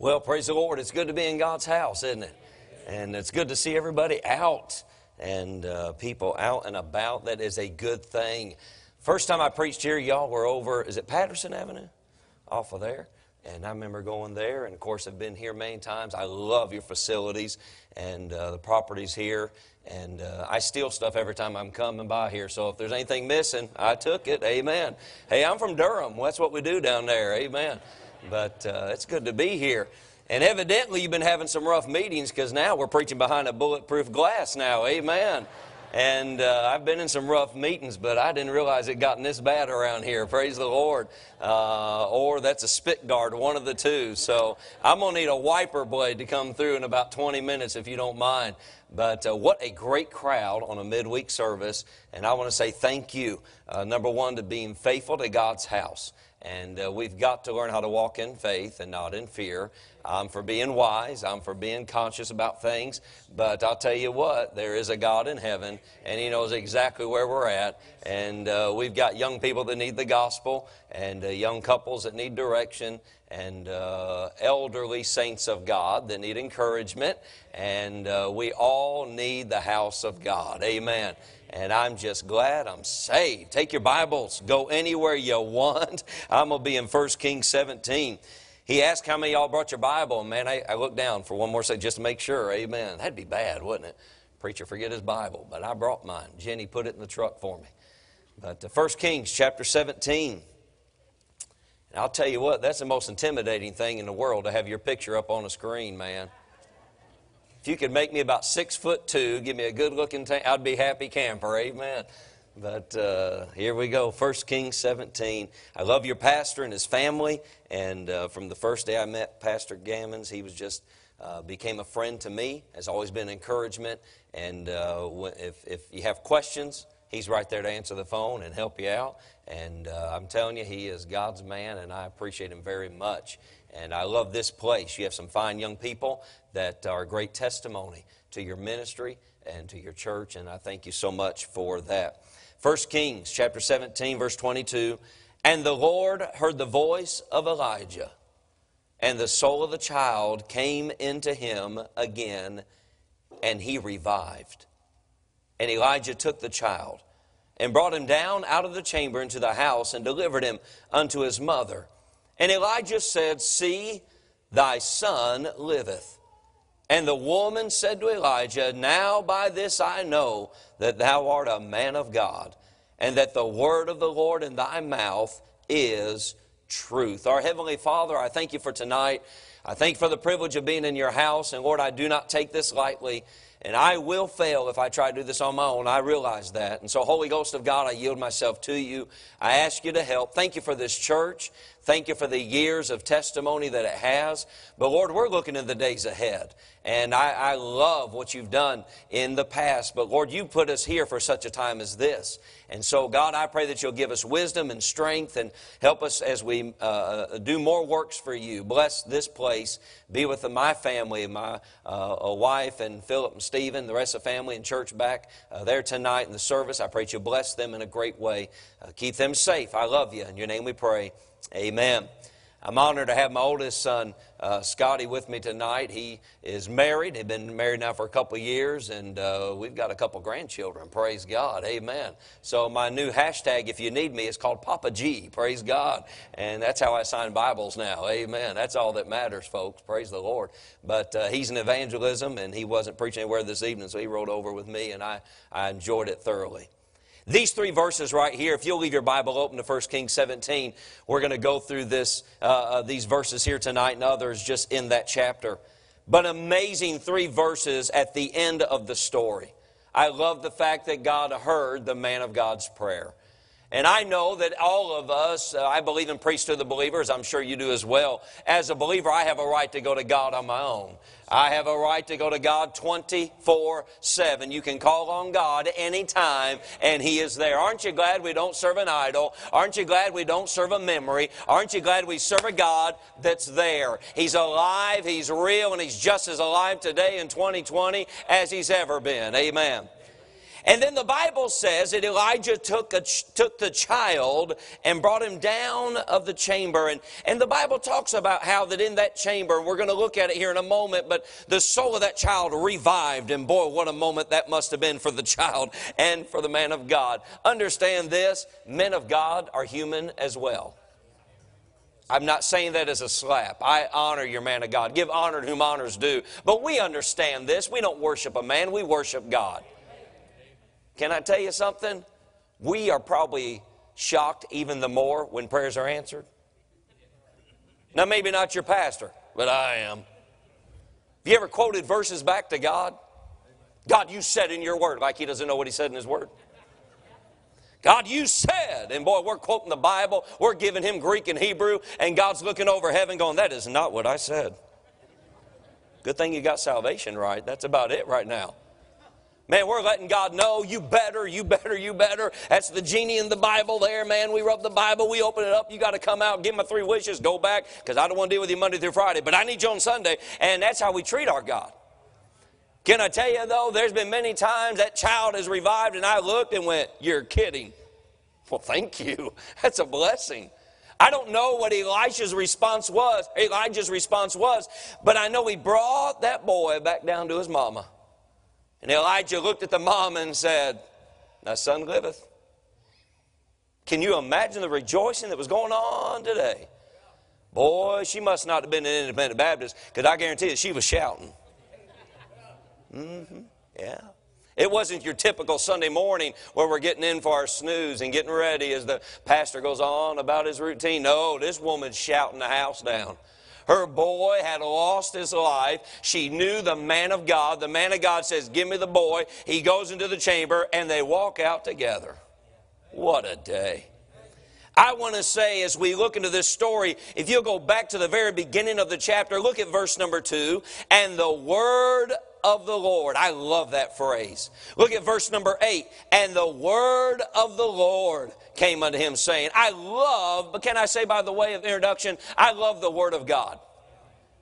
Well, praise the Lord. It's good to be in God's house, isn't it? And it's good to see everybody out and uh, people out and about. That is a good thing. First time I preached here, y'all were over, is it Patterson Avenue? Off of there. And I remember going there, and of course, I've been here many times. I love your facilities and uh, the properties here. And uh, I steal stuff every time I'm coming by here. So if there's anything missing, I took it. Amen. Hey, I'm from Durham. That's what we do down there. Amen. But uh, it's good to be here. And evidently, you've been having some rough meetings because now we're preaching behind a bulletproof glass now. Amen. And uh, I've been in some rough meetings, but I didn't realize it gotten this bad around here. Praise the Lord. Uh, or that's a spit guard, one of the two. So I'm going to need a wiper blade to come through in about 20 minutes if you don't mind. But uh, what a great crowd on a midweek service. And I want to say thank you, uh, number one, to being faithful to God's house. And uh, we've got to learn how to walk in faith and not in fear. I'm for being wise. I'm for being conscious about things. But I'll tell you what, there is a God in heaven, and He knows exactly where we're at. And uh, we've got young people that need the gospel, and uh, young couples that need direction, and uh, elderly saints of God that need encouragement. And uh, we all need the house of God. Amen. And I'm just glad I'm saved. Take your Bibles, go anywhere you want. I'm going to be in 1 Kings 17. He asked how many y'all brought your Bible. Man, I, I looked down for one more second just to make sure. Amen. That'd be bad, wouldn't it? Preacher forget his Bible. But I brought mine. Jenny put it in the truck for me. But uh, 1 Kings chapter 17. And I'll tell you what, that's the most intimidating thing in the world to have your picture up on a screen, man. If you could make me about six foot two, give me a good looking tank, I'd be happy camper. Amen. But uh, here we go, 1 Kings 17. I love your pastor and his family. And uh, from the first day I met Pastor Gammons, he was just uh, became a friend to me. Has always been encouragement. And uh, if, if you have questions, he's right there to answer the phone and help you out. And uh, I'm telling you, he is God's man, and I appreciate him very much. And I love this place. You have some fine young people that are a great testimony to your ministry and to your church, and I thank you so much for that. 1 Kings chapter 17, verse 22. And the Lord heard the voice of Elijah, and the soul of the child came into him again, and he revived. And Elijah took the child and brought him down out of the chamber into the house and delivered him unto his mother. And Elijah said, See, thy son liveth. And the woman said to Elijah, Now by this I know that thou art a man of God, and that the word of the Lord in thy mouth is truth. Our Heavenly Father, I thank you for tonight. I thank you for the privilege of being in your house. And Lord, I do not take this lightly. And I will fail if I try to do this on my own. I realize that. And so, Holy Ghost of God, I yield myself to you. I ask you to help. Thank you for this church. Thank you for the years of testimony that it has. But Lord, we're looking in the days ahead. And I, I, love what you've done in the past. But Lord, you put us here for such a time as this. And so, God, I pray that you'll give us wisdom and strength and help us as we uh, do more works for you. Bless this place. Be with my family, my uh, wife and Philip and Stephen, the rest of the family and church back uh, there tonight in the service. I pray that you bless them in a great way. Uh, keep them safe. I love you. In your name we pray. Amen. I'm honored to have my oldest son, uh, Scotty, with me tonight. He is married. He's been married now for a couple of years, and uh, we've got a couple grandchildren. Praise God. Amen. So, my new hashtag, if you need me, is called Papa G. Praise God. And that's how I sign Bibles now. Amen. That's all that matters, folks. Praise the Lord. But uh, he's in evangelism, and he wasn't preaching anywhere this evening, so he rode over with me, and I, I enjoyed it thoroughly. These three verses right here, if you'll leave your Bible open to 1 Kings 17, we're going to go through this, uh, uh, these verses here tonight and others just in that chapter. But amazing three verses at the end of the story. I love the fact that God heard the man of God's prayer. And I know that all of us, uh, I believe in priesthood of the believers, I'm sure you do as well. As a believer, I have a right to go to God on my own. I have a right to go to God 24 7. You can call on God anytime, and He is there. Aren't you glad we don't serve an idol? Aren't you glad we don't serve a memory? Aren't you glad we serve a God that's there? He's alive, He's real, and He's just as alive today in 2020 as He's ever been. Amen. And then the Bible says that Elijah took, a, took the child and brought him down of the chamber. And, and the Bible talks about how that in that chamber, we're going to look at it here in a moment, but the soul of that child revived. And boy, what a moment that must have been for the child and for the man of God. Understand this men of God are human as well. I'm not saying that as a slap. I honor your man of God. Give honor to whom honors due. But we understand this. We don't worship a man, we worship God. Can I tell you something? We are probably shocked even the more when prayers are answered. Now, maybe not your pastor, but I am. Have you ever quoted verses back to God? God, you said in your word, like he doesn't know what he said in his word. God, you said, and boy, we're quoting the Bible, we're giving him Greek and Hebrew, and God's looking over heaven going, That is not what I said. Good thing you got salvation right. That's about it right now. Man, we're letting God know, you better, you better, you better. That's the genie in the Bible there, man. We rub the Bible, we open it up. You got to come out, give my three wishes, go back, because I don't want to deal with you Monday through Friday, but I need you on Sunday. And that's how we treat our God. Can I tell you, though, there's been many times that child is revived, and I looked and went, You're kidding. Well, thank you. That's a blessing. I don't know what Elisha's response was, Elijah's response was, but I know he brought that boy back down to his mama. And Elijah looked at the mom and said, Thy son liveth. Can you imagine the rejoicing that was going on today? Boy, she must not have been an independent Baptist because I guarantee you she was shouting. Mm-hmm. Yeah. It wasn't your typical Sunday morning where we're getting in for our snooze and getting ready as the pastor goes on about his routine. No, this woman's shouting the house down. Her boy had lost his life. She knew the man of God. The man of God says, Give me the boy. He goes into the chamber and they walk out together. What a day. I want to say, as we look into this story, if you'll go back to the very beginning of the chapter, look at verse number two. And the word of the Lord. I love that phrase. Look at verse number eight. And the word of the Lord came unto him, saying, I love, but can I say by the way of introduction, I love the word of God.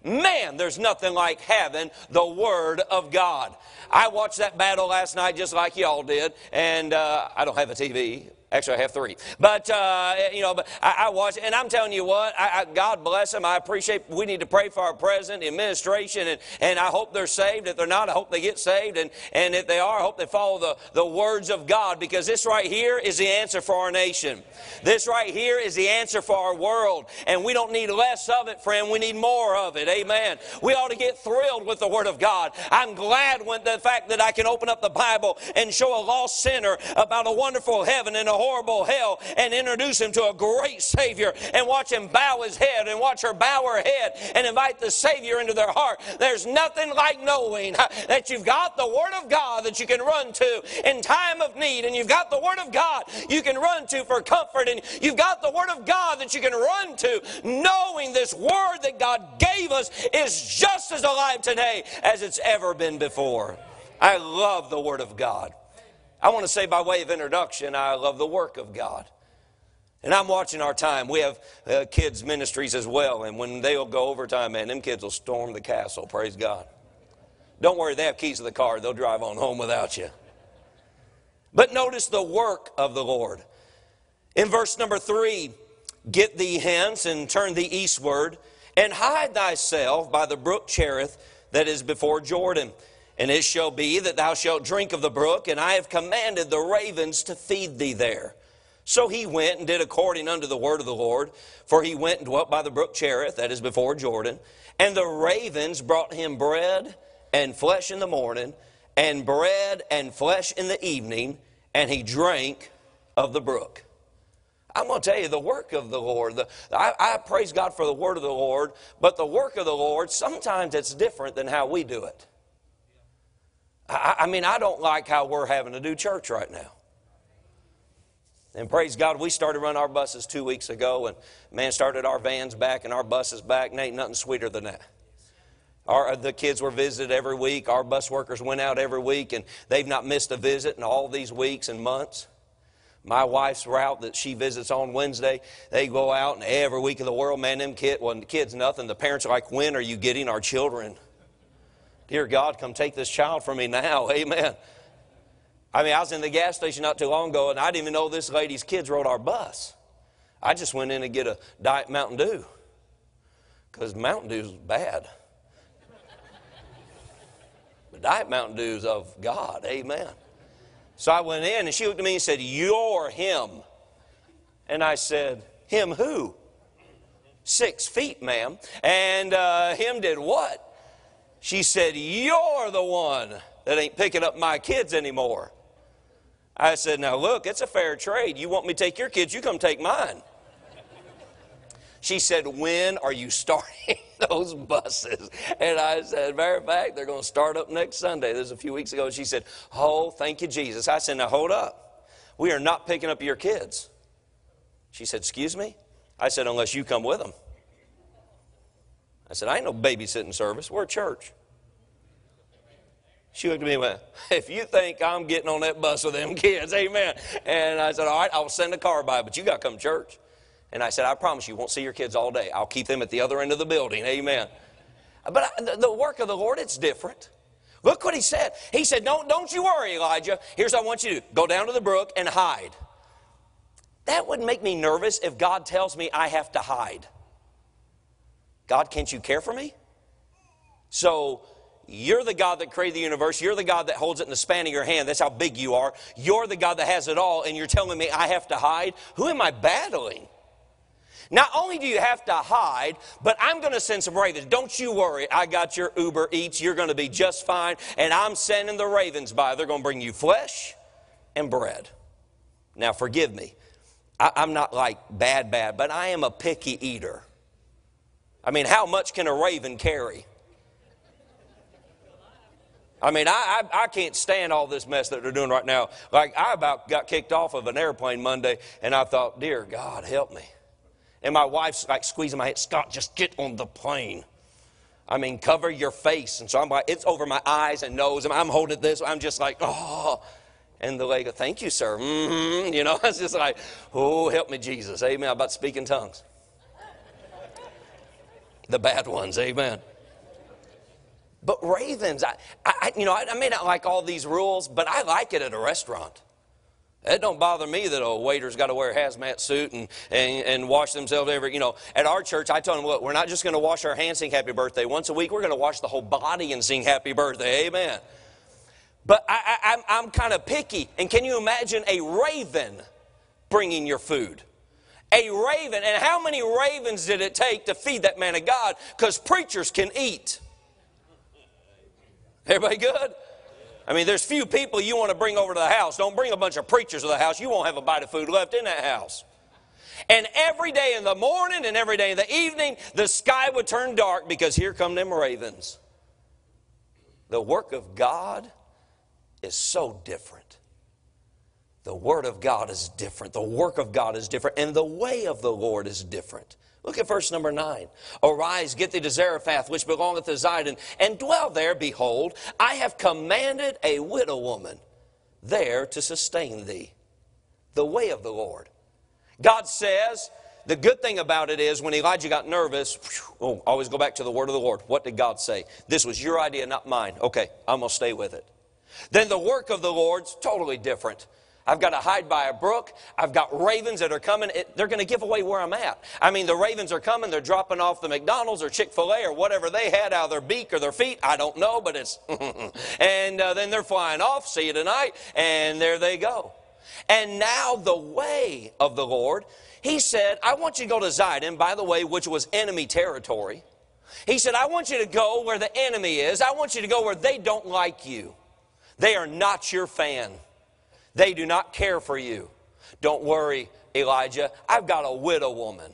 Man, there's nothing like having the Word of God. I watched that battle last night just like y'all did, and uh, I don't have a TV. Actually, I have three. But, uh, you know, but I, I watch, and I'm telling you what, I, I, God bless them. I appreciate, we need to pray for our president, administration, and, and I hope they're saved. If they're not, I hope they get saved. And, and if they are, I hope they follow the, the words of God because this right here is the answer for our nation. This right here is the answer for our world. And we don't need less of it, friend. We need more of it. Amen. We ought to get thrilled with the Word of God. I'm glad when the fact that I can open up the Bible and show a lost sinner about a wonderful heaven and a horrible hell and introduce him to a great Savior and watch him bow his head and watch her bow her head and invite the Savior into their heart. There's nothing like knowing that you've got the Word of God that you can run to in time of need, and you've got the Word of God you can run to for comfort, and you've got the Word of God that you can run to, knowing this Word that God gave us is just as alive today as it's ever been before. I love the Word of God. I want to say, by way of introduction, I love the work of God. And I'm watching our time. We have uh, kids' ministries as well. And when they'll go overtime, man, them kids will storm the castle. Praise God. Don't worry, they have keys to the car. They'll drive on home without you. But notice the work of the Lord. In verse number three, get thee hence and turn thee eastward, and hide thyself by the brook Cherith that is before Jordan. And it shall be that thou shalt drink of the brook, and I have commanded the ravens to feed thee there. So he went and did according unto the word of the Lord, for he went and dwelt by the brook Cherith, that is before Jordan. And the ravens brought him bread and flesh in the morning, and bread and flesh in the evening, and he drank of the brook. I'm going to tell you the work of the Lord. The, I, I, praise God for the word of the Lord, but the work of the Lord, sometimes it's different than how we do it. I, I mean, I don't like how we're having to do church right now. And praise God, we started running our buses two weeks ago, and man started our vans back and our buses back, and ain't nothing sweeter than that. Our, the kids were visited every week. Our bus workers went out every week, and they've not missed a visit in all these weeks and months. My wife's route that she visits on Wednesday, they go out, and every week of the world, man, them kid, well, the kids nothing. The parents are like, when are you getting our children? Dear God, come take this child from me now. Amen. I mean, I was in the gas station not too long ago, and I didn't even know this lady's kids rode our bus. I just went in to get a Diet Mountain Dew because Mountain Dew's bad. but Diet Mountain Dew's of God. Amen. So I went in, and she looked at me and said, You're him. And I said, Him who? Six feet, ma'am. And uh, him did what? She said, You're the one that ain't picking up my kids anymore. I said, Now look, it's a fair trade. You want me to take your kids, you come take mine. She said, When are you starting those buses? And I said, Matter of fact, they're going to start up next Sunday. This was a few weeks ago. She said, Oh, thank you, Jesus. I said, Now hold up. We are not picking up your kids. She said, Excuse me? I said, Unless you come with them. I said, I ain't no babysitting service. We're a church. She looked at me and went, If you think I'm getting on that bus with them kids, amen. And I said, All right, I'll send a car by, but you got to come to church. And I said, I promise you won't see your kids all day. I'll keep them at the other end of the building, amen. But I, the work of the Lord, it's different. Look what he said. He said, don't, don't you worry, Elijah. Here's what I want you to do go down to the brook and hide. That would make me nervous if God tells me I have to hide. God, can't you care for me? So you're the God that created the universe. You're the God that holds it in the span of your hand. That's how big you are. You're the God that has it all, and you're telling me I have to hide? Who am I battling? Not only do you have to hide, but I'm going to send some ravens. Don't you worry. I got your Uber Eats. You're going to be just fine. And I'm sending the ravens by. They're going to bring you flesh and bread. Now, forgive me. I, am not like bad, bad, but I am a picky eater. I mean, how much can a raven carry? I mean, I, I, I, can't stand all this mess that they're doing right now. Like, I about got kicked off of an airplane Monday, and I thought, dear God, help me. And my wife's like squeezing my head, Scott, just get on the plane. I mean, cover your face. And so I'm like, it's over my eyes and nose, and I'm holding this. I'm just like, oh. And the lady thank you, sir. Mm-hmm. You know, it's just like, oh, help me, Jesus. Amen. I'm about to speak in tongues the bad ones. Amen. But ravens, I, I, you know, I, I may not like all these rules, but I like it at a restaurant. It don't bother me that a waiter's got to wear a hazmat suit and, and, and wash themselves every, you know. At our church, I told them, look, we're not just going to wash our hands, sing happy birthday once a week. We're going to wash the whole body and sing happy birthday. Amen. But I, I, I'm, I'm kind of picky. And can you imagine a raven bringing your food? A raven. And how many ravens did it take to feed that man of God? Because preachers can eat. Everybody good? I mean, there's few people you want to bring over to the house. Don't bring a bunch of preachers to the house. You won't have a bite of food left in that house. And every day in the morning and every day in the evening, the sky would turn dark because here come them ravens. The work of God is so different. The Word of God is different. The work of God is different. And the way of the Lord is different. Look at verse number 9. Arise, get thee to Zarephath, which belongeth to Zidon, and dwell there. Behold, I have commanded a widow woman there to sustain thee. The way of the Lord. God says, the good thing about it is when Elijah got nervous, oh, always go back to the word of the Lord. What did God say? This was your idea, not mine. Okay, I'm going to stay with it. Then the work of the Lord's totally different. I've got to hide by a brook. I've got ravens that are coming. It, they're going to give away where I'm at. I mean, the ravens are coming. They're dropping off the McDonald's or Chick fil A or whatever they had out of their beak or their feet. I don't know, but it's. and uh, then they're flying off. See you tonight. And there they go. And now the way of the Lord, he said, I want you to go to Zidon, by the way, which was enemy territory. He said, I want you to go where the enemy is. I want you to go where they don't like you. They are not your fan. They do not care for you. Don't worry, Elijah. I've got a widow woman.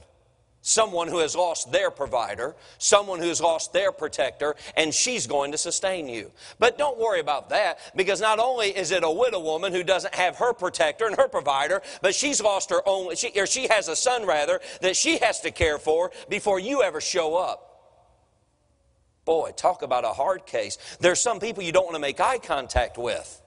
Someone who has lost their provider, someone who's lost their protector, and she's going to sustain you. But don't worry about that because not only is it a widow woman who doesn't have her protector and her provider, but she's lost her own, she, or she has a son rather, that she has to care for before you ever show up. Boy, talk about a hard case. There's some people you don't want to make eye contact with.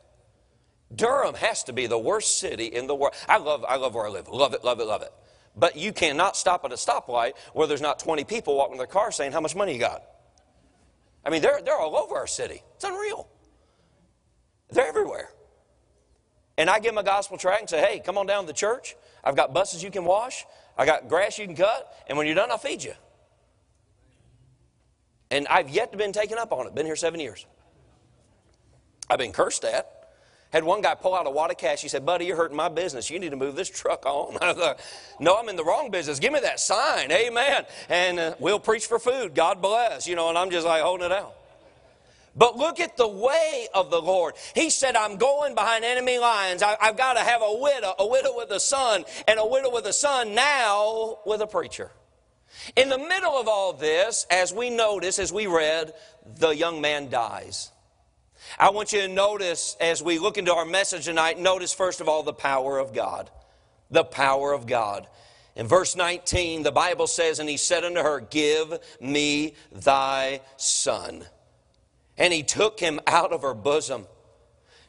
Durham has to be the worst city in the world. I love, I love where I live. Love it, love it, love it. But you cannot stop at a stoplight where there's not 20 people walking their car saying, How much money you got? I mean, they're, they're all over our city. It's unreal. They're everywhere. and I give them a gospel tract and say, hey, come on down to the church. I've got buses you can wash. I got grass you can cut. And when you're done, I'll feed you. And I've yet to been taken up on it. Been here seven years. I've been cursed at. Had one guy pull out a wad of cash. He said, Buddy, you're hurting my business. You need to move this truck on. I thought, No, I'm in the wrong business. Give me that sign. Amen. And uh, we'll preach for food. God bless. You know, and I'm just like holding it out. But look at the way of the Lord. He said, I'm going behind enemy lines. I, have got to have a widow, a widow with a son, and a widow with a son now with a preacher. In the middle of all this, as we notice, as we read, the young man dies. I want you to notice as we look into our message tonight, notice first of all the power of God. The power of God. In verse 19, the Bible says, And he said unto her, Give me thy son. And he took him out of her bosom.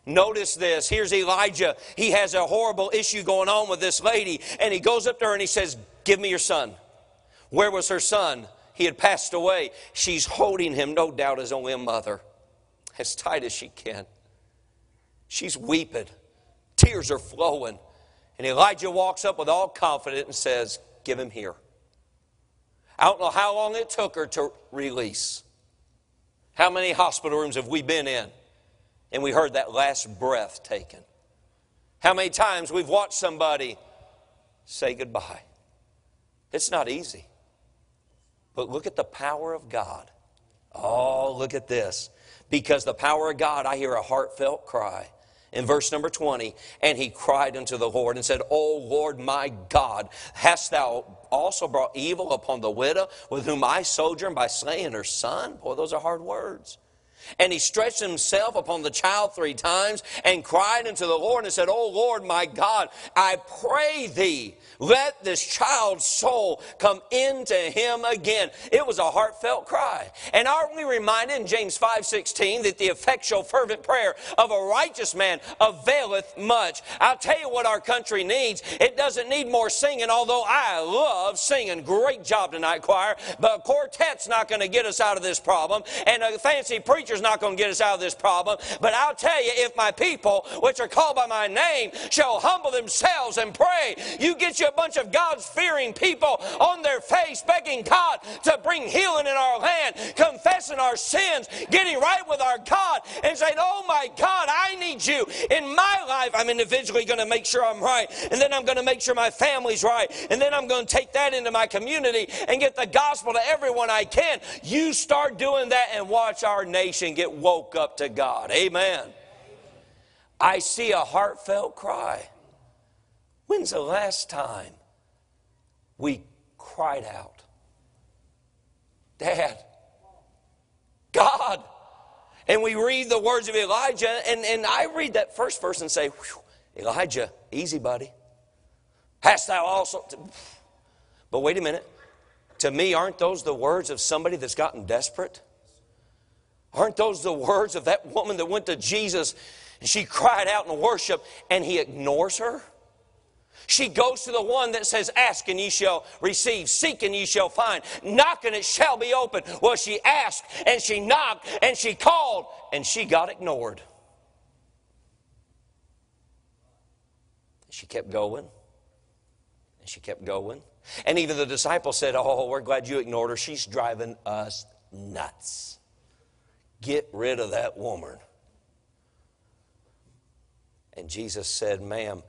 Notice this. Here's Elijah. He has a horrible issue going on with this lady. And he goes up to her and he says, Give me your son. Where was her son? He had passed away. She's holding him, no doubt, as only a mother as tight as she can. She's weeping, tears are flowing. And Elijah walks up with all confidence and says, Give him here. I don't know how long it took her to release. How many hospital rooms have we been in and we heard that last breath taken? How many times we've watched somebody say goodbye? It's not easy. But look at the power of God. Oh, look at this because the power of God, I hear a heartfelt cry. In verse number 20, and he cried unto the Lord and said, O Lord my God, hast thou also brought evil upon the widow with whom I sojourn by slaying her son? Boy, those are hard words. And he stretched himself upon the child three times and cried unto the Lord and said, O Lord my God, I pray thee, let this child's soul come into him again. It was a heartfelt cry. And aren't we reminded in James 5 16 that the effectual, fervent prayer of a righteous man availeth much? I'll tell you what our country needs. It doesn't need more singing, although I love singing. Great job tonight, choir. But a quartet's not going to get us out of this problem. And a fancy preacher's not going to get us out of this problem. But I'll tell you, if my people, which are called by my name, shall humble themselves and pray, you get you a bunch of God's fearing people on their face begging God to bring healing in our land, confessing our sins, getting right with our God, and saying, Oh my God, I need you in my life. I'm individually going to make sure I'm right, and then I'm going to make sure my family's right, and then I'm going to take that into my community and get the gospel to everyone I can. You start doing that and watch our nation get woke up to God. Amen. I see a heartfelt cry. When's the last time we cried out? Dad, God. And we read the words of Elijah, and, and I read that first verse and say, Elijah, easy, buddy. Hast thou also. But wait a minute. To me, aren't those the words of somebody that's gotten desperate? Aren't those the words of that woman that went to Jesus and she cried out in worship and he ignores her? She goes to the one that says, Ask and ye shall receive, seek and ye shall find, knock and it shall be open. Well, she asked and she knocked and she called and she got ignored. She kept going and she kept going. And even the disciples said, Oh, we're glad you ignored her. She's driving us nuts. Get rid of that woman. And Jesus said, Ma'am,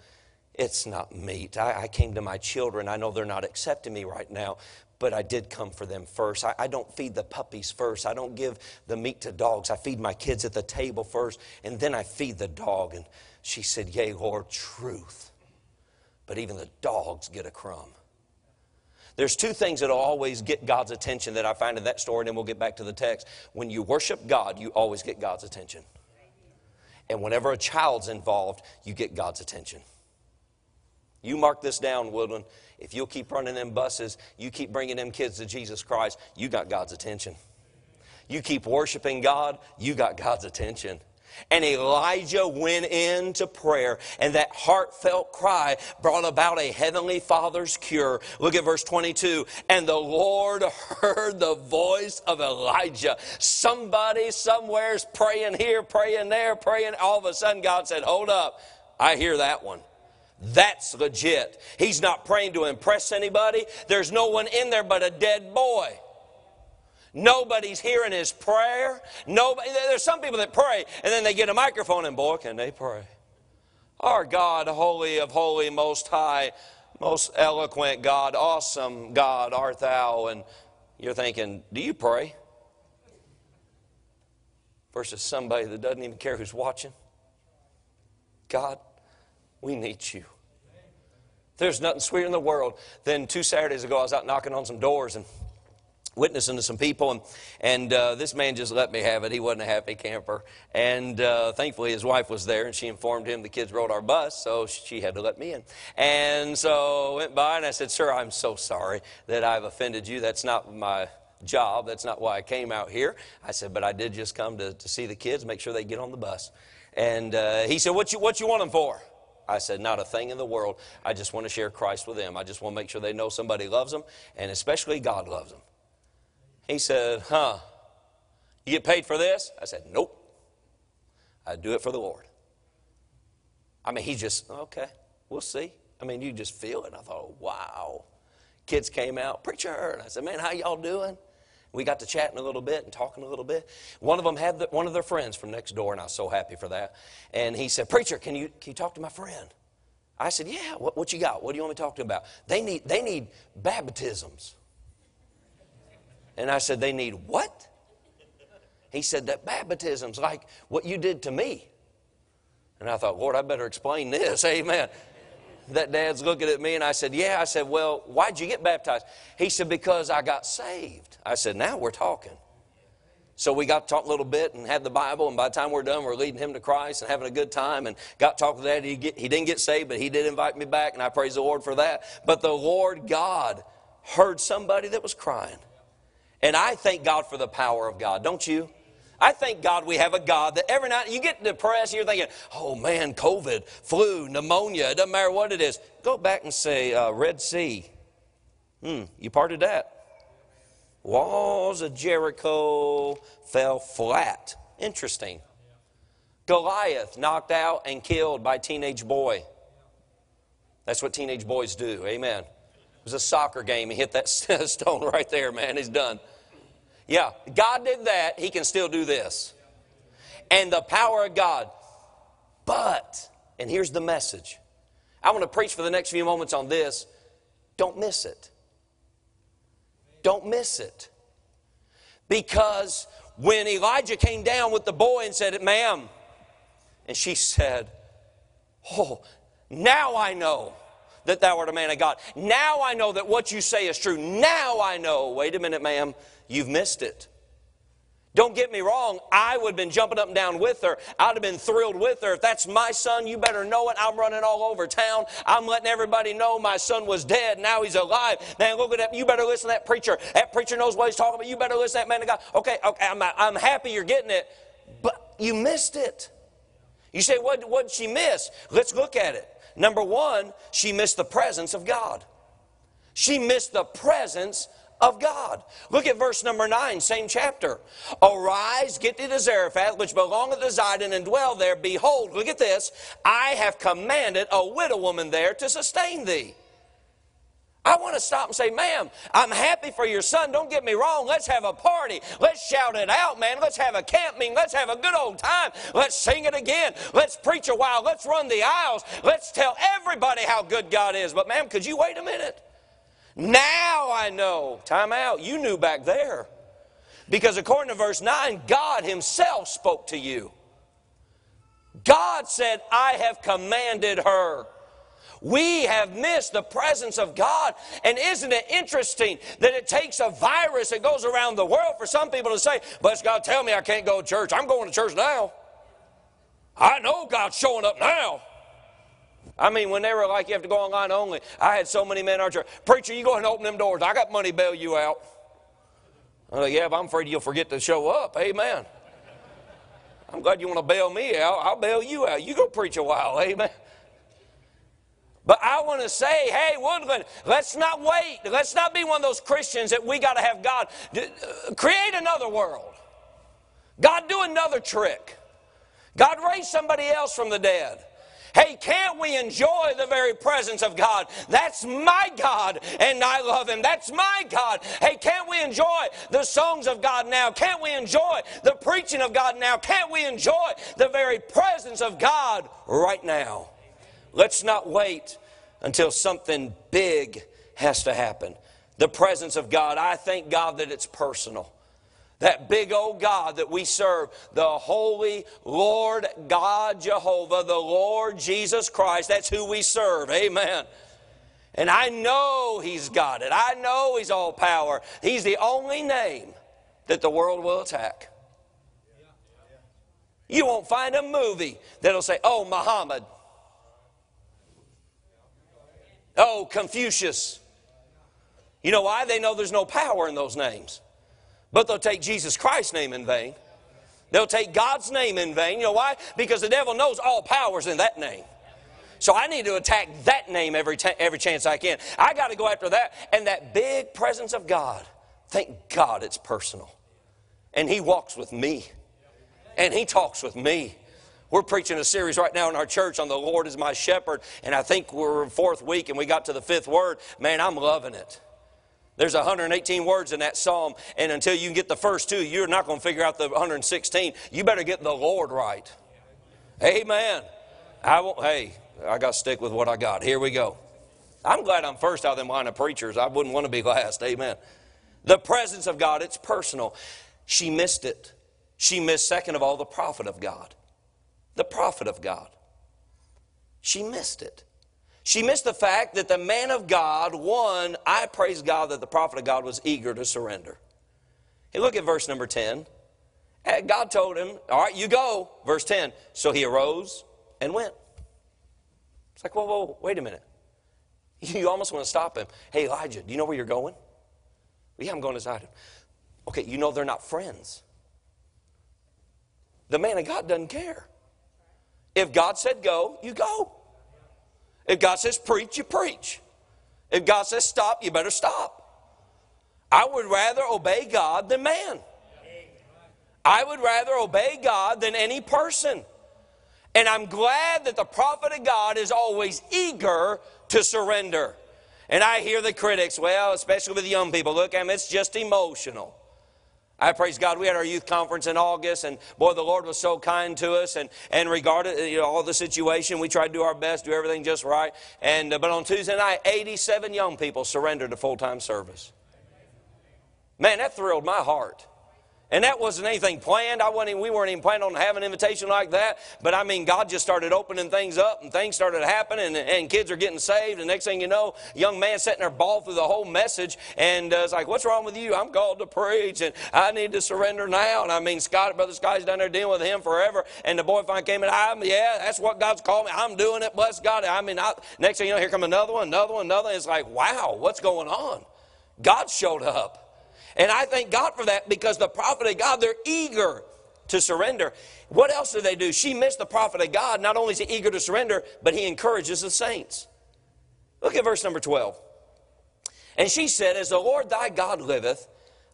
it's not meat. I, I, came to my children. I know they're not accepting me right now, but I did come for them first. I, I don't feed the puppies first. I don't give the meat to dogs. I feed my kids at the table first, and then I feed the dog. And she said, Yea, Lord, truth. But even the dogs get a crumb. There's two things that'll always get God's attention that I find in that story, and then we'll get back to the text. When you worship God, you always get God's attention. And whenever a child's involved, you get God's attention. You mark this down, Woodland. If you'll keep running them buses, you keep bringing them kids to Jesus Christ, you got God's attention. You keep worshiping God, you got God's attention. And Elijah went into prayer, and that heartfelt cry brought about a heavenly Father's cure. Look at verse 22. And the Lord heard the voice of Elijah. Somebody somewhere's praying here, praying there, praying. All of a sudden, God said, Hold up. I hear that one. That's legit. He's not praying to impress anybody. There's no one in there but a dead boy. Nobody's hearing his prayer. Nobody, there's some people that pray and then they get a microphone and boy, can they pray. Our God, holy of holy, most high, most eloquent God, awesome God art thou. And you're thinking, do you pray? Versus somebody that doesn't even care who's watching. God, we need you. There's nothing sweeter in the world than two Saturdays ago, I was out knocking on some doors and witnessing to some people, and, and uh, this man just let me have it. He wasn't a happy camper. And uh, thankfully, his wife was there, and she informed him the kids rode our bus, so she had to let me in. And so I went by, and I said, Sir, I'm so sorry that I've offended you. That's not my job. That's not why I came out here. I said, but I did just come to, to see the kids, make sure they get on the bus. And uh, he said, what you, what you want them for? I said, not a thing in the world. I just want to share Christ with them. I just want to make sure they know somebody loves them, and especially God loves them. He said, Huh, you get paid for this? I said, Nope. I do it for the Lord. I mean, he just, okay, we'll see. I mean, you just feel it. I thought, wow. Kids came out, preacher. And I said, man, how y'all doing? We got to chatting a little bit and talking a little bit. One of them had the, one of their friends from next door, and I was so happy for that. And he said, Preacher, can you, can you talk to my friend? I said, Yeah, what, what you got? What do you want me to talk to him about? They need, they need baptisms. And I said, They need what? He said, That baptism's like what you did to me. And I thought, Lord, I better explain this. Amen. That dad's looking at me and I said, Yeah. I said, Well, why'd you get baptized? He said, Because I got saved. I said, Now we're talking. So we got to talk a little bit and had the Bible, and by the time we're done, we're leading him to Christ and having a good time. And got talked talk to that. He, get, he didn't get saved, but he did invite me back, and I praise the Lord for that. But the Lord God heard somebody that was crying. And I thank God for the power of God, don't you? I thank God we have a God that every night you get depressed, you're thinking, oh man, COVID, flu, pneumonia, it doesn't matter what it is. Go back and say, uh, Red Sea. Hmm, you parted that. Walls of Jericho fell flat. Interesting. Goliath knocked out and killed by teenage boy. That's what teenage boys do. Amen. It was a soccer game. He hit that stone right there, man. He's done. Yeah, God did that. He can still do this. And the power of God. But, and here's the message I want to preach for the next few moments on this. Don't miss it. Don't miss it. Because when Elijah came down with the boy and said, Ma'am, and she said, Oh, now I know that thou art a man of God. Now I know that what you say is true. Now I know. Wait a minute, ma'am you've missed it. Don't get me wrong, I would have been jumping up and down with her. I'd have been thrilled with her. If that's my son, you better know it. I'm running all over town. I'm letting everybody know my son was dead. Now he's alive. Man, look at that. You better listen to that preacher. That preacher knows what he's talking about. You better listen to that man of God. Okay, okay, I'm, I'm happy you're getting it, but you missed it. You say, what, what did she miss? Let's look at it. Number one, she missed the presence of God. She missed the presence of God. Look at verse number 9, same chapter. Arise, get thee to Zarephath, which belongeth to Zidon, and dwell there. Behold, look at this, I have commanded a widow woman there to sustain thee. I want to stop and say, ma'am, I'm happy for your son. Don't get me wrong. Let's have a party. Let's shout it out, man. Let's have a camp meeting. Let's have a good old time. Let's sing it again. Let's preach a while. Let's run the aisles. Let's tell everybody how good God is. But, ma'am, could you wait a minute? Now I know. Time out. You knew back there. Because according to verse 9, God Himself spoke to you. God said, I have commanded her. We have missed the presence of God. And isn't it interesting that it takes a virus that goes around the world for some people to say, But God tell me I can't go to church. I'm going to church now. I know God's showing up now. I mean, when they were like, you have to go online only, I had so many men in our church, preacher, you go and open them doors. I got money bail you out. I'm like, yeah, but I'm afraid you'll forget to show up. Amen. I'm glad you want to bail me out. I'll bail you out. You go preach a while. Amen. But I want to say, hey, Woodland, let's not wait. Let's not be one of those Christians that we got to have God uh, create another world. God do another trick. God raise somebody else from the dead. Hey, can't we enjoy the very presence of God? That's my God, and I love Him. That's my God. Hey, can't we enjoy the songs of God now? Can't we enjoy the preaching of God now? Can't we enjoy the very presence of God right now? Let's not wait until something big has to happen. The presence of God, I thank God that it's personal. That big old God that we serve, the holy Lord God Jehovah, the Lord Jesus Christ, that's who we serve. Amen. And I know He's got it. I know He's all power. He's the only name that the world will attack. You won't find a movie that'll say, oh, Muhammad. Oh, Confucius. You know why? They know there's no power in those names. But they'll take Jesus Christ's name in vain. They'll take God's name in vain. You know why? Because the devil knows all power's in that name. So I need to attack that name every, ta- every chance I can. I got to go after that. And that big presence of God, thank God it's personal. And He walks with me. And He talks with me. We're preaching a series right now in our church on the Lord is my shepherd. And I think we're fourth week and we got to the fifth word. Man, I'm loving it. There's 118 words in that psalm, and until you can get the first two, you're not going to figure out the 116. You better get the Lord right. Amen. I won't, hey, I got to stick with what I got. Here we go. I'm glad I'm first out of them line of preachers. I wouldn't want to be last. Amen. The presence of God, it's personal. She missed it. She missed, second of all, the prophet of God. The prophet of God. She missed it. She missed the fact that the man of God, one, I praise God that the prophet of God was eager to surrender. Hey, look at verse number 10. Uh, God told him, All right, you go. Verse 10. So he arose and went. It's like, whoa, whoa, wait a minute. You almost want to stop him. Hey, Elijah, do you know where you're going? Yeah, I'm going to him. Okay, you know they're not friends. The man of God doesn't care. If God said go, you go. If God says preach, you preach. If God says stop, you better stop. I would rather obey God than man. I would rather obey God than any person. And I'm glad that the prophet of God is always eager to surrender. And I hear the critics, well, especially with the young people, look at them, it's just emotional. I praise God. We had our youth conference in August, and boy, the Lord was so kind to us. And, and regarded you know, all the situation, we tried to do our best, do everything just right. And, uh, but on Tuesday night, 87 young people surrendered to full time service. Man, that thrilled my heart. And that wasn't anything planned. I wasn't we weren't even planning on having an invitation like that. But I mean, God just started opening things up and things started happening and, and kids are getting saved. And next thing you know, young man sitting there bawled through the whole message and uh, it's like, what's wrong with you? I'm called to preach and I need to surrender now. And I mean, Scott, Brother Scott's down there dealing with him forever. And the boy finally came in, I'm, yeah, that's what God's called me. I'm doing it. Bless God. I mean, I, next thing you know, here come another one, another one, another one. It's like, wow, what's going on? God showed up. And I thank God for that because the prophet of God, they're eager to surrender. What else do they do? She missed the prophet of God. Not only is he eager to surrender, but he encourages the saints. Look at verse number 12. And she said, As the Lord thy God liveth,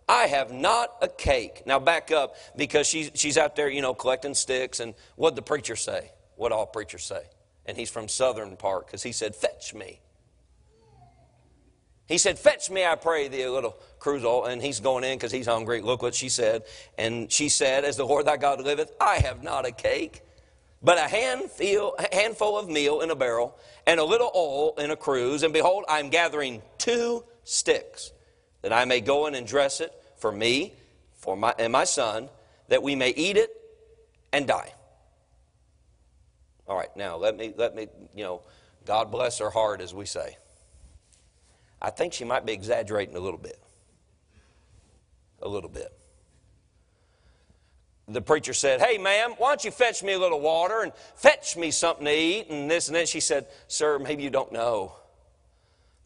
I have not a cake. Now back up because she's, she's out there, you know, collecting sticks. And what the preacher say? What all preachers say? And he's from Southern Park because he said, Fetch me. He said, Fetch me, I pray thee, a little cruse oil. And he's going in because he's hungry. Look what she said. And she said, As the Lord thy God liveth, I have not a cake, but a handful, handful of meal in a barrel, and a little oil in a cruse. And behold, I am gathering two sticks, that I may go in and dress it for me for my, and my son, that we may eat it and die. All right, now let me, let me, you know, God bless her heart, as we say. I think she might be exaggerating a little bit. A little bit. The preacher said, Hey, ma'am, why don't you fetch me a little water and fetch me something to eat and this and that? She said, Sir, maybe you don't know,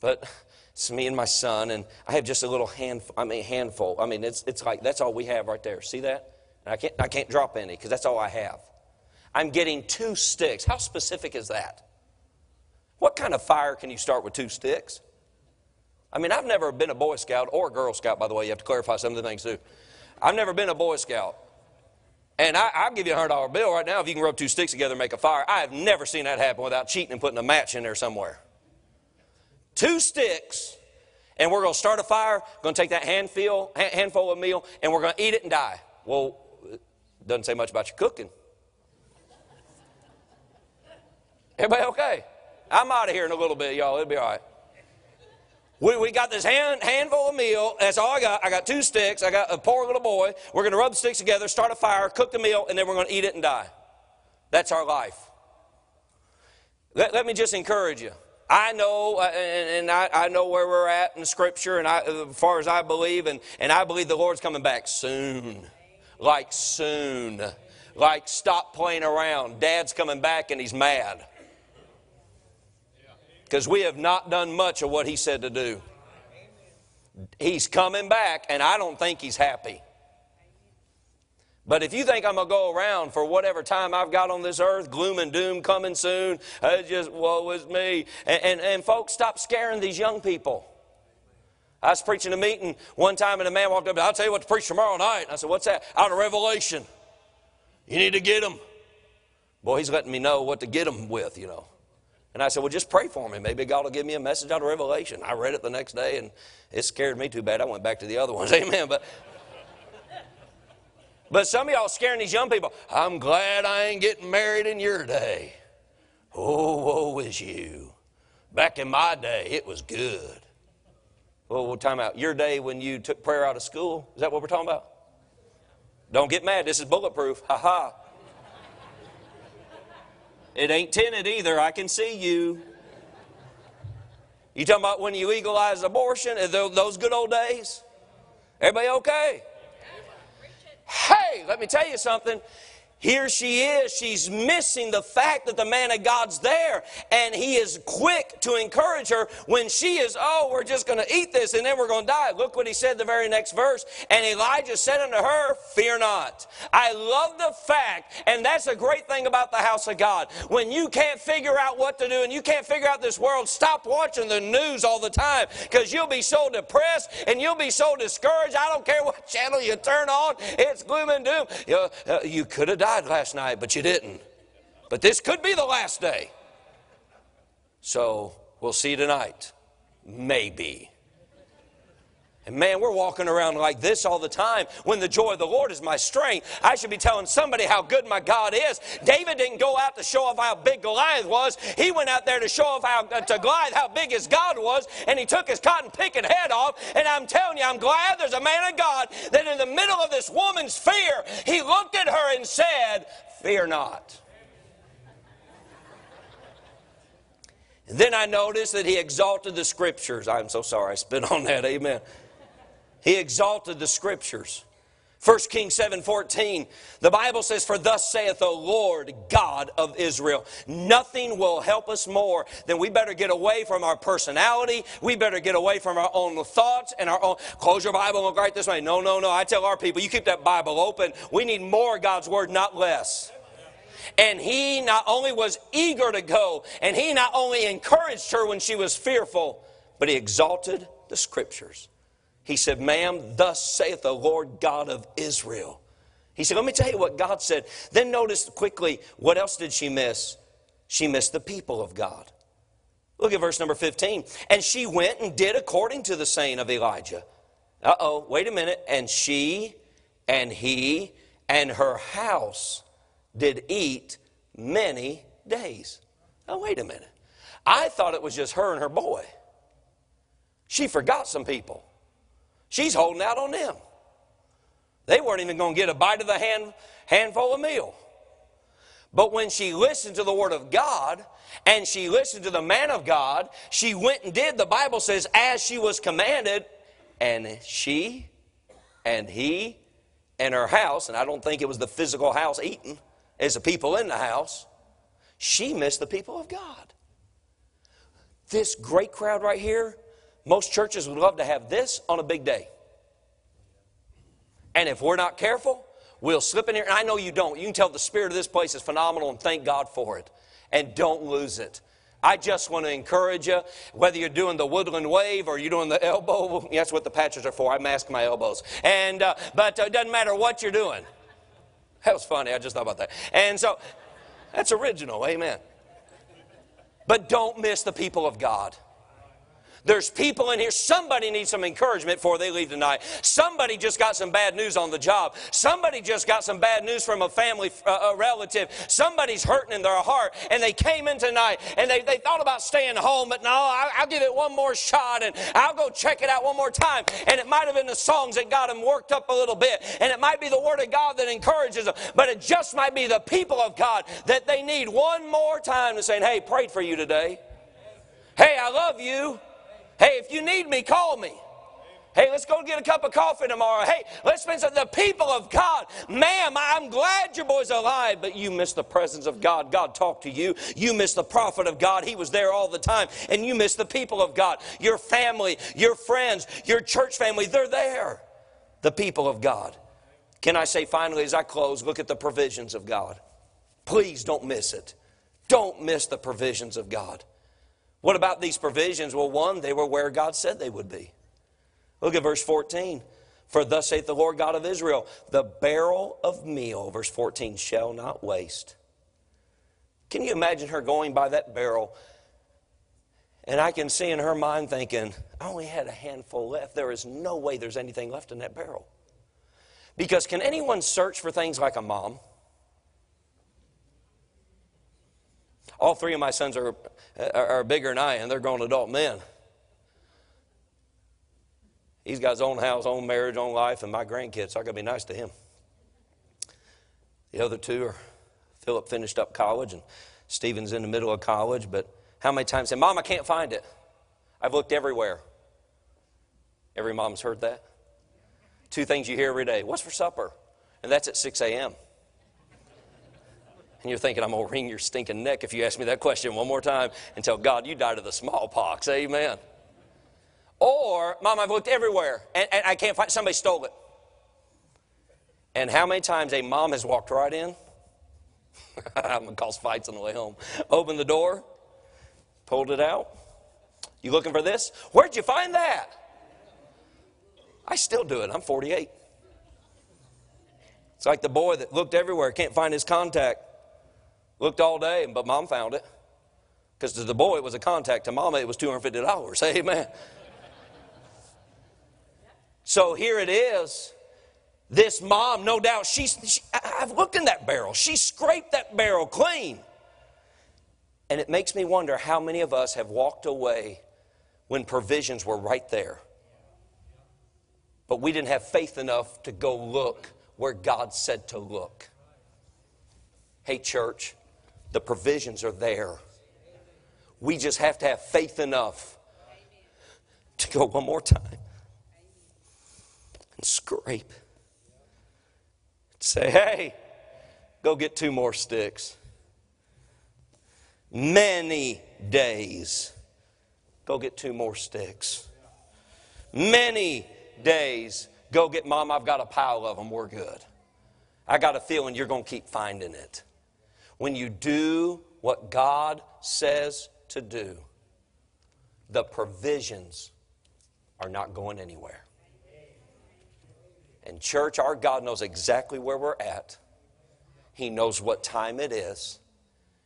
but it's me and my son, and I have just a little handful. I mean, handful. I mean, it's, it's like that's all we have right there. See that? And I can't, I can't drop any because that's all I have. I'm getting two sticks. How specific is that? What kind of fire can you start with two sticks? I mean, I've never been a Boy Scout or a Girl Scout, by the way. You have to clarify some of the things too. I've never been a Boy Scout. And I, I'll give you a $100 bill right now if you can rub two sticks together and make a fire. I have never seen that happen without cheating and putting a match in there somewhere. Two sticks, and we're going to start a fire, going to take that handful, handful of meal, and we're going to eat it and die. Well, it doesn't say much about your cooking. Everybody okay? I'm out of here in a little bit, y'all. It'll be all right. We, we got this hand, handful of meal. That's all I got. I got two sticks. I got a poor little boy. We're going to rub the sticks together, start a fire, cook the meal, and then we're going to eat it and die. That's our life. Let, let me just encourage you. I know, uh, and, and I, I, know where we're at in Scripture, and I, as far as I believe, and, and I believe the Lord's coming back soon. Like soon. Like stop playing around. Dad's coming back and he's mad because we have not done much of what he said to do. He's coming back, and I don't think he's happy. But if you think I'm going to go around for whatever time I've got on this earth, gloom and doom coming soon, it's just woe is me. And, and, and folks, stop scaring these young people. I was preaching a meeting one time, and a man walked up, I'll tell you what to preach tomorrow night. And I said, What's that? Out of Revelation. You need to get them. Boy, he's letting me know what to get them with, you know. And I said, Well, just pray for me. Maybe God will give me a message out of Revelation. I read it the next day and it scared me too bad. I went back to the other ones. Amen. But but some of y'all scaring these young people. I'm glad I ain't getting married in your day. Oh, woe is you. Back in my day, it was good. Well, we'll time out. Your day when you took prayer out of school, is that what we're talking about? Don't get mad. This is bulletproof. Ha ha. It ain't tinted either. I can see you. You talking about when you legalized abortion? Those good old days? Everybody okay? Hey, let me tell you something. Here she is. She's missing the fact that the man of God's there. And he is quick to encourage her when she is, oh, we're just going to eat this and then we're going to die. Look what he said the very next verse. And Elijah said unto her, Fear not. I love the fact, and that's a great thing about the house of God. When you can't figure out what to do and you can't figure out this world, stop watching the news all the time because you'll be so depressed and you'll be so discouraged. I don't care what channel you turn on, it's gloom and doom. You, uh, you could have died last night, but you didn't. But this could be the last day. So we'll see tonight. Maybe. And man, we're walking around like this all the time when the joy of the Lord is my strength. I should be telling somebody how good my God is. David didn't go out to show off how big Goliath was. He went out there to show off how, to Goliath how big his God was, and he took his cotton picking head off. And I'm telling you, I'm glad there's a man of God that in the middle of this woman's fear, he looked at her and said, Fear not. And then I noticed that he exalted the scriptures. I'm so sorry I spit on that. Amen. He exalted the scriptures. 1 Kings 7 14, the Bible says, For thus saith the Lord God of Israel, nothing will help us more than we better get away from our personality. We better get away from our own thoughts and our own. Close your Bible and look right this way. No, no, no. I tell our people, you keep that Bible open. We need more God's Word, not less. And he not only was eager to go, and he not only encouraged her when she was fearful, but he exalted the Scriptures. He said, Ma'am, thus saith the Lord God of Israel. He said, Let me tell you what God said. Then notice quickly, what else did she miss? She missed the people of God. Look at verse number 15. And she went and did according to the saying of Elijah. Uh oh, wait a minute. And she and he and her house did eat many days. Now, wait a minute. I thought it was just her and her boy. She forgot some people. She's holding out on them. They weren't even going to get a bite of the hand, handful of meal. But when she listened to the Word of God and she listened to the man of God, she went and did, the Bible says, as she was commanded, and she and he and her house, and I don't think it was the physical house eating, as the people in the house, she missed the people of God. This great crowd right here most churches would love to have this on a big day. And if we're not careful, we'll slip in here. And I know you don't. You can tell the spirit of this place is phenomenal and thank God for it. And don't lose it. I just want to encourage you, whether you're doing the woodland wave or you're doing the elbow, that's what the patches are for. I mask my elbows. And, uh, but uh, it doesn't matter what you're doing. That was funny. I just thought about that. And so, that's original. Amen. But don't miss the people of God. There's people in here, somebody needs some encouragement before they leave tonight. Somebody just got some bad news on the job. Somebody just got some bad news from a family, uh, a relative. Somebody's hurting in their heart and they came in tonight and they, they thought about staying home, but no, I'll, I'll give it one more shot and I'll go check it out one more time. And it might have been the songs that got them worked up a little bit and it might be the Word of God that encourages them, but it just might be the people of God that they need one more time to say, hey, prayed for you today. Hey, I love you. Hey, if you need me, call me. Hey, let's go get a cup of coffee tomorrow. Hey, let's spend some. The people of God, ma'am, I'm glad your boy's alive, but you missed the presence of God. God talked to you. You missed the prophet of God. He was there all the time, and you missed the people of God. Your family, your friends, your church family, they're there. The people of God. Can I say finally, as I close, look at the provisions of God. Please don't miss it. Don't miss the provisions of God. What about these provisions? Well, one, they were where God said they would be. Look at verse 14. For thus saith the Lord God of Israel, the barrel of meal, verse 14, shall not waste. Can you imagine her going by that barrel? And I can see in her mind thinking, I only had a handful left. There is no way there's anything left in that barrel. Because can anyone search for things like a mom? All three of my sons are, are bigger than I am. They're grown adult men. He's got his own house, own marriage, own life, and my grandkids, so I got to be nice to him. The other two are, Philip finished up college, and Stephen's in the middle of college, but how many times say, Mom, I can't find it. I've looked everywhere. Every mom's heard that. Two things you hear every day. What's for supper? And that's at 6 a.m. And you're thinking, I'm going to wring your stinking neck if you ask me that question one more time and tell God you died of the smallpox. Amen. Or, Mom, I've looked everywhere and, and I can't find somebody stole it. And how many times a mom has walked right in? I'm going to cause fights on the way home. Opened the door, pulled it out. You looking for this? Where'd you find that? I still do it. I'm 48. It's like the boy that looked everywhere, can't find his contact. Looked all day, but mom found it. Because to the boy, it was a contact. To mama, it was $250. Amen. So here it is. This mom, no doubt, she's, she, I've looked in that barrel. She scraped that barrel clean. And it makes me wonder how many of us have walked away when provisions were right there. But we didn't have faith enough to go look where God said to look. Hey, church, the provisions are there. We just have to have faith enough to go one more time and scrape. Say, hey, go get two more sticks. Many days. Go get two more sticks. Many days. Go get, Mom, I've got a pile of them. We're good. I got a feeling you're going to keep finding it. When you do what God says to do, the provisions are not going anywhere. And, church, our God knows exactly where we're at. He knows what time it is,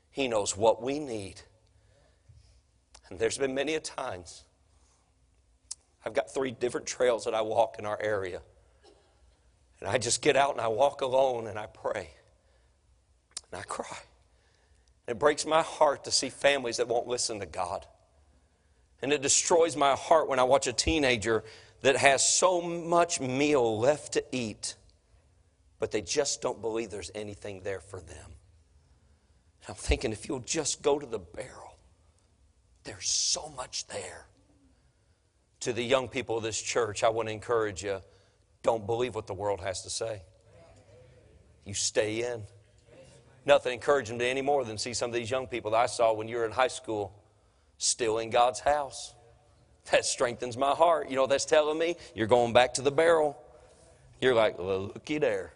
He knows what we need. And there's been many a times. I've got three different trails that I walk in our area. And I just get out and I walk alone and I pray. And I cry. It breaks my heart to see families that won't listen to God. And it destroys my heart when I watch a teenager that has so much meal left to eat, but they just don't believe there's anything there for them. I'm thinking if you'll just go to the barrel, there's so much there. To the young people of this church, I want to encourage you don't believe what the world has to say. You stay in. Nothing encouraging me any more than see some of these young people that I saw when you were in high school still in God's house. That strengthens my heart. You know that's telling me? You're going back to the barrel. You're like, well, looky there.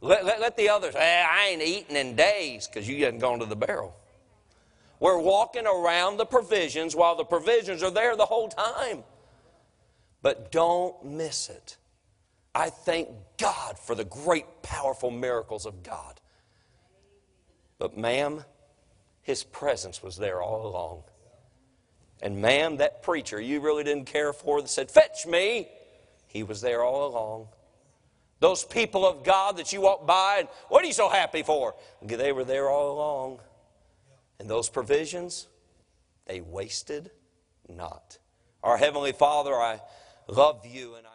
Let, let, let the others, hey, I ain't eating in days because you hadn't gone to the barrel. We're walking around the provisions while the provisions are there the whole time. But don't miss it. I thank God for the great, powerful miracles of God. But, ma'am, His presence was there all along. And, ma'am, that preacher you really didn't care for that said, Fetch me, he was there all along. Those people of God that you walk by and, What are you so happy for? They were there all along. And those provisions, they wasted not. Our Heavenly Father, I love you and I